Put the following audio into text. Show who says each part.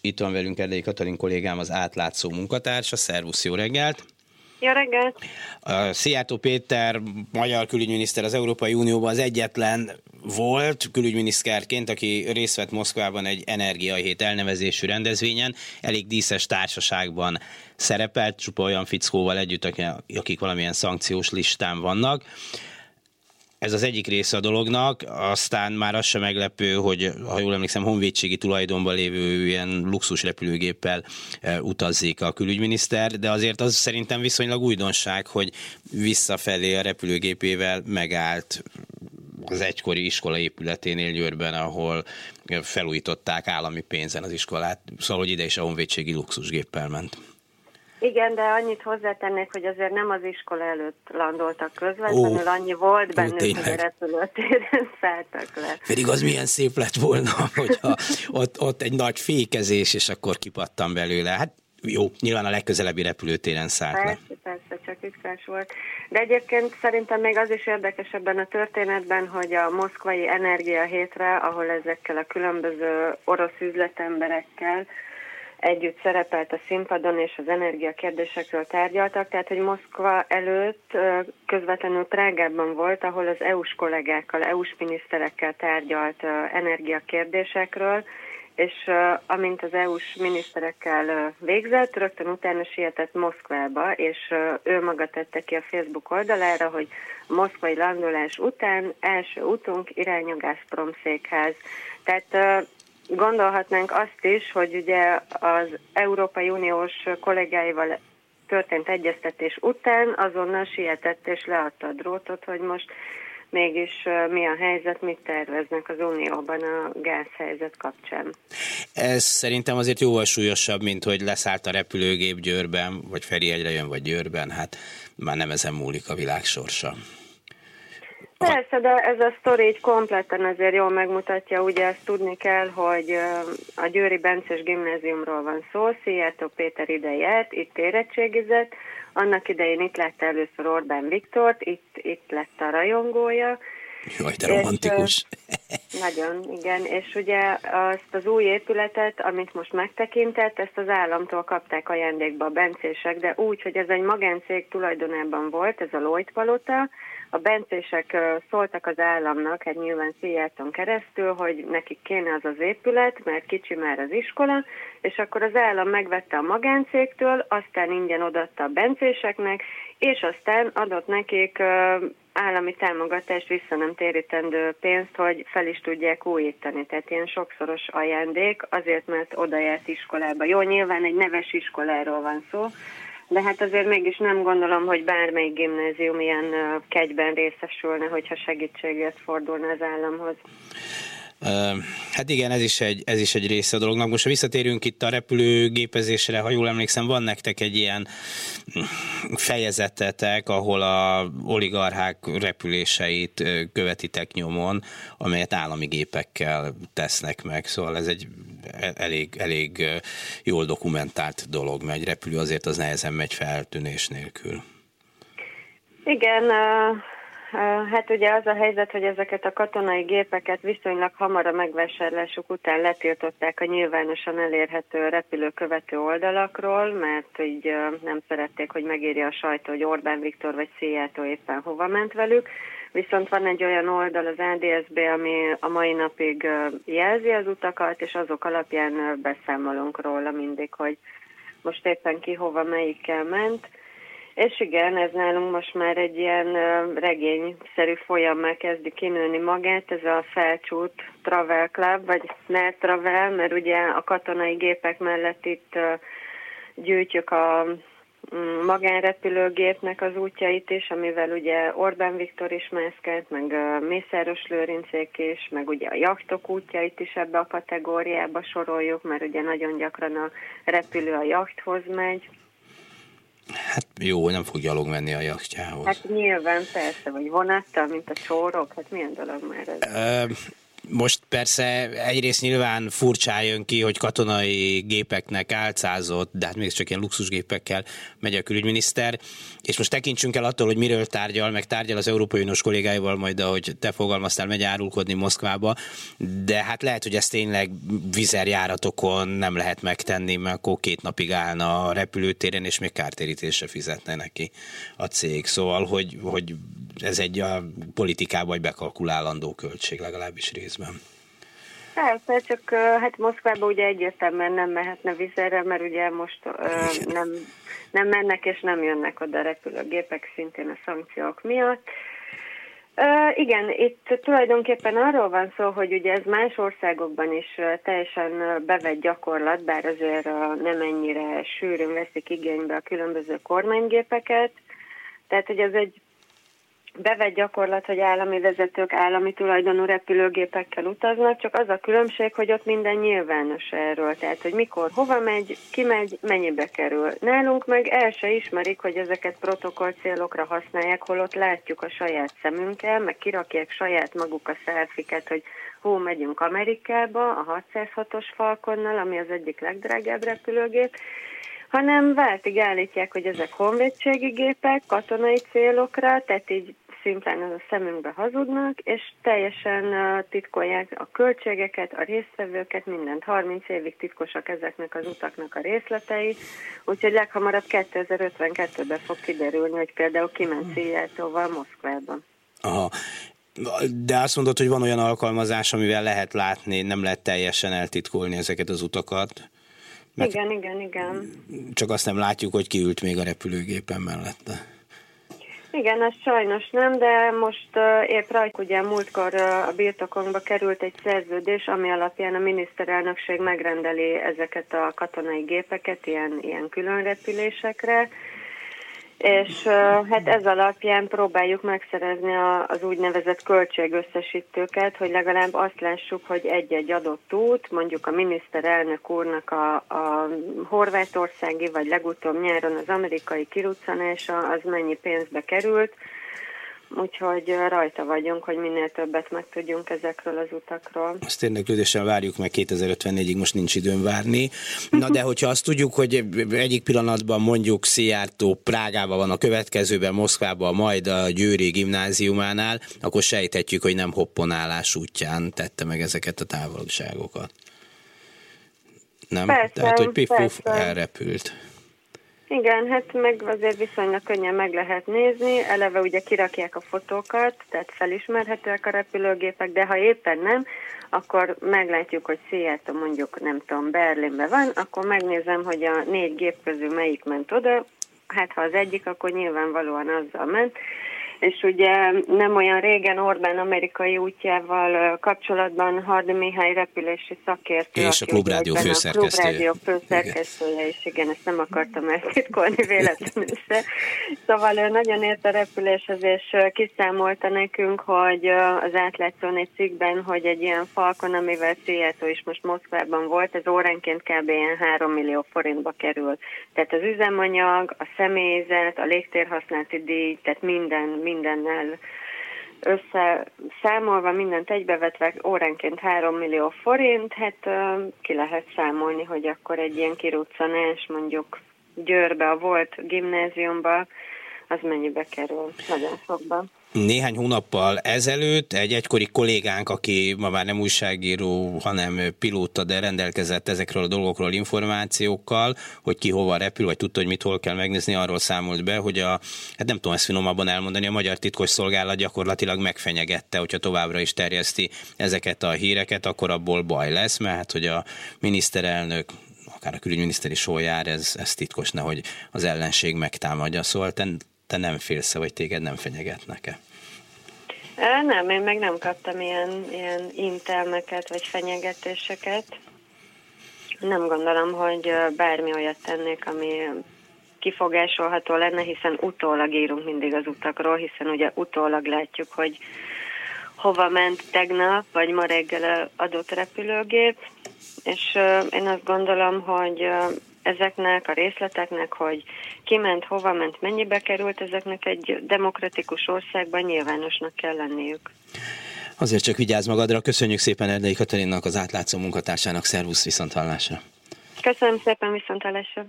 Speaker 1: Itt van velünk Erdei Katalin kollégám, az átlátszó munkatársa. Szervusz, jó reggelt!
Speaker 2: Jó reggelt!
Speaker 1: Szijjártó Péter, magyar külügyminiszter az Európai Unióban az egyetlen volt külügyminiszterként, aki részt vett Moszkvában egy energiahét elnevezésű rendezvényen, elég díszes társaságban szerepelt, csupa olyan fickóval együtt, akik valamilyen szankciós listán vannak. Ez az egyik része a dolognak, aztán már az sem meglepő, hogy ha jól emlékszem, honvédségi tulajdonban lévő ilyen luxus repülőgéppel e, utazzék a külügyminiszter, de azért az szerintem viszonylag újdonság, hogy visszafelé a repülőgépével megállt az egykori iskola épületénél Győrben, ahol felújították állami pénzen az iskolát, szóval hogy ide is a honvédségi luxusgéppel ment.
Speaker 2: Igen, de annyit hozzátennék, hogy azért nem az iskola előtt landoltak közvetlenül, Ó, annyi volt bennük, ó, hogy a repülőtéren szálltak le.
Speaker 1: Pedig az milyen szép lett volna, hogyha ott, ott egy nagy fékezés, és akkor kipattam belőle. Hát jó, nyilván a legközelebbi repülőtéren szállt
Speaker 2: persze, le. Persze, csak ütkás volt. De egyébként szerintem még az is érdekes ebben a történetben, hogy a moszkvai energia hétre, ahol ezekkel a különböző orosz üzletemberekkel, együtt szerepelt a színpadon, és az energiakérdésekről tárgyaltak, tehát hogy Moszkva előtt közvetlenül Prágában volt, ahol az EU-s kollégákkal, EU-s miniszterekkel tárgyalt energiakérdésekről, és amint az EU-s miniszterekkel végzett, rögtön utána sietett Moszkvába, és ő maga tette ki a Facebook oldalára, hogy moszkvai landolás után első utunk irány a Gazprom székház. Tehát Gondolhatnánk azt is, hogy ugye az Európai Uniós kollégáival történt egyeztetés után azonnal sietett és leadta a drótot, hogy most mégis mi a helyzet, mit terveznek az Unióban a gázhelyzet kapcsán.
Speaker 1: Ez szerintem azért jóval súlyosabb, mint hogy leszállt a repülőgép Győrben, vagy Feriegyre jön, vagy Győrben, hát már nem ezen múlik a világ sorsa.
Speaker 2: Persze, de ez a sztori így kompletten azért jól megmutatja, ugye ezt tudni kell, hogy a Győri Bences gimnáziumról van szó, Szijjártó Péter ide járt, itt érettségizett, annak idején itt lett először Orbán Viktort, itt, itt lett a rajongója.
Speaker 1: Jaj, de romantikus.
Speaker 2: És, nagyon, igen, és ugye azt az új épületet, amit most megtekintett, ezt az államtól kapták ajándékba a bencések, de úgy, hogy ez egy magáncég tulajdonában volt, ez a Lloyd Palota, a bencések szóltak az államnak, egy nyilván Szijjárton keresztül, hogy nekik kéne az az épület, mert kicsi már az iskola, és akkor az állam megvette a magáncégtől, aztán ingyen odatta a bencéseknek, és aztán adott nekik állami támogatást vissza nem térítendő pénzt, hogy fel is tudják újítani. Tehát ilyen sokszoros ajándék, azért, mert oda járt iskolába. Jó, nyilván egy neves iskoláról van szó, de hát azért mégis nem gondolom, hogy bármelyik gimnázium ilyen kegyben részesülne, hogyha segítséget fordulna az államhoz.
Speaker 1: Hát igen, ez is, egy, ez is egy része a dolognak. Most ha visszatérünk itt a repülőgépezésre, ha jól emlékszem, van nektek egy ilyen fejezetetek, ahol a oligarchák repüléseit követitek nyomon, amelyet állami gépekkel tesznek meg. Szóval ez egy elég, elég jól dokumentált dolog, mert egy repülő azért az nehezen megy feltűnés nélkül.
Speaker 2: Igen, Hát ugye az a helyzet, hogy ezeket a katonai gépeket viszonylag hamar a megvásárlásuk után letiltották a nyilvánosan elérhető repülőkövető oldalakról, mert így nem szerették, hogy megírja a sajtó, hogy Orbán Viktor vagy Szijjártó éppen hova ment velük. Viszont van egy olyan oldal, az ADSB, ami a mai napig jelzi az utakat, és azok alapján beszámolunk róla mindig, hogy most éppen ki hova melyikkel ment és igen, ez nálunk most már egy ilyen regényszerű folyammá kezdi kinőni magát, ez a felcsút Travel Club, vagy ne Travel, mert ugye a katonai gépek mellett itt gyűjtjük a mm, magánrepülőgépnek az útjait is, amivel ugye Orbán Viktor is mászkált, meg Mészáros Lőrincék is, meg ugye a jachtok útjait is ebbe a kategóriába soroljuk, mert ugye nagyon gyakran a repülő a jachthoz megy.
Speaker 1: Hát jó, nem fog gyalog menni a jachtjához.
Speaker 2: Hát nyilván persze, vagy vonattal, mint a csórok, hát milyen dolog már ez?
Speaker 1: Most persze egyrészt nyilván furcsá jön ki, hogy katonai gépeknek álcázott, de hát még csak ilyen luxusgépekkel megy a külügyminiszter, és most tekintsünk el attól, hogy miről tárgyal, meg tárgyal az Európai Uniós kollégáival majd, ahogy te fogalmaztál, megy árulkodni Moszkvába, de hát lehet, hogy ezt tényleg vizerjáratokon nem lehet megtenni, mert akkor két napig állna a repülőtéren, és még kártérítésre fizetne neki a cég. Szóval, hogy, hogy ez egy a politikában egy bekalkulálandó költség legalábbis részben.
Speaker 2: Persze, csak hát Moszkvába ugye egyértelműen nem mehetne vizerre, mert ugye most uh, nem, nem mennek és nem jönnek oda repülőgépek szintén a szankciók miatt. Uh, igen, itt tulajdonképpen arról van szó, hogy ugye ez más országokban is teljesen bevett gyakorlat, bár azért nem ennyire sűrűn veszik igénybe a különböző kormánygépeket. Tehát, hogy ez egy bevett gyakorlat, hogy állami vezetők állami tulajdonú repülőgépekkel utaznak, csak az a különbség, hogy ott minden nyilvános erről, tehát hogy mikor, hova megy, ki megy, mennyibe kerül. Nálunk meg el se ismerik, hogy ezeket protokoll célokra használják, holott látjuk a saját szemünkkel, meg kirakják saját maguk a szelfiket, hogy hó, megyünk Amerikába a 606-os Falconnal, ami az egyik legdrágább repülőgép, hanem váltig állítják, hogy ezek honvédségi gépek, katonai célokra, tehát így szimplán a szemünkbe hazudnak, és teljesen titkolják a költségeket, a résztvevőket, mindent. 30 évig titkosak ezeknek az utaknak a részletei, úgyhogy leghamarabb 2052-ben fog kiderülni, hogy például kiment Szijjártóval Moszkvában.
Speaker 1: Aha. De azt mondod, hogy van olyan alkalmazás, amivel lehet látni, nem lehet teljesen eltitkolni ezeket az utakat?
Speaker 2: Mert igen, igen, igen.
Speaker 1: Csak azt nem látjuk, hogy kiült még a repülőgépen mellette.
Speaker 2: Igen, ez sajnos nem, de most uh, épp rajta ugye múltkor uh, a birtokunkba került egy szerződés, ami alapján a miniszterelnökség megrendeli ezeket a katonai gépeket ilyen, ilyen külön repülésekre, és hát ez alapján próbáljuk megszerezni az úgynevezett költségösszesítőket, hogy legalább azt lássuk, hogy egy-egy adott út, mondjuk a miniszterelnök úrnak a, a horvátországi, vagy legutóbb nyáron az amerikai kiruccanása, az mennyi pénzbe került, úgyhogy rajta vagyunk, hogy minél többet megtudjunk ezekről az utakról.
Speaker 1: Azt érdeklődéssel várjuk meg 2054-ig, most nincs időm várni. Na de hogyha azt tudjuk, hogy egyik pillanatban mondjuk Szijjártó Prágában van, a következőben Moszkvában, majd a Győri gimnáziumánál, akkor sejthetjük, hogy nem hopponálás útján tette meg ezeket a távolságokat. Nem?
Speaker 2: Persze,
Speaker 1: Tehát, hogy pif elrepült.
Speaker 2: Igen, hát meg azért viszonylag könnyen meg lehet nézni. Eleve ugye kirakják a fotókat, tehát felismerhetőek a repülőgépek, de ha éppen nem, akkor meglátjuk, hogy Seattle mondjuk, nem tudom, Berlinben van, akkor megnézem, hogy a négy gép közül melyik ment oda. Hát ha az egyik, akkor nyilvánvalóan azzal ment és ugye nem olyan régen Orbán amerikai útjával kapcsolatban Hardi Mihály repülési szakértő.
Speaker 1: És a Klubrádió főszerkesztője.
Speaker 2: A Klubrádió főszerkesztője, és igen, ezt nem akartam eltitkolni véletlenül se. Szóval ő nagyon ért a repüléshez, és kiszámolta nekünk, hogy az átlátszón egy cikkben, hogy egy ilyen falkon, amivel Seattle is most Moszkvában volt, ez óránként kb. ilyen 3 millió forintba kerül. Tehát az üzemanyag, a személyzet, a légtérhasználati díj, tehát minden, mindennel összeszámolva, mindent egybevetve óránként 3 millió forint, hát ki lehet számolni, hogy akkor egy ilyen kiruccanás mondjuk Győrbe, a volt gimnáziumba, az mennyibe kerül, nagyon sokba.
Speaker 1: Néhány hónappal ezelőtt egy egykori kollégánk, aki ma már nem újságíró, hanem pilóta, de rendelkezett ezekről a dolgokról információkkal, hogy ki hova repül, vagy tudta, hogy mit hol kell megnézni, arról számolt be, hogy a, hát nem tudom ezt finomabban elmondani, a magyar titkos szolgálat gyakorlatilag megfenyegette, hogyha továbbra is terjeszti ezeket a híreket, akkor abból baj lesz, mert hogy a miniszterelnök akár a külügyminiszteri sójár, ez, ez titkos, nehogy az ellenség megtámadja. Szóval te te nem félsz vagy téged nem fenyegetnek-e?
Speaker 2: Nem, én meg nem kaptam ilyen, ilyen intelmeket vagy fenyegetéseket. Nem gondolom, hogy bármi olyat tennék, ami kifogásolható lenne, hiszen utólag írunk mindig az utakról, hiszen ugye utólag látjuk, hogy hova ment tegnap, vagy ma reggel adott repülőgép, és én azt gondolom, hogy ezeknek a részleteknek, hogy ki ment, hova ment, mennyibe került, ezeknek egy demokratikus országban nyilvánosnak kell lenniük.
Speaker 1: Azért csak vigyázz magadra. Köszönjük szépen Erdei Katalinnak, az átlátszó munkatársának. Szervusz, viszont hallásra.
Speaker 2: Köszönöm szépen, viszont hallásra.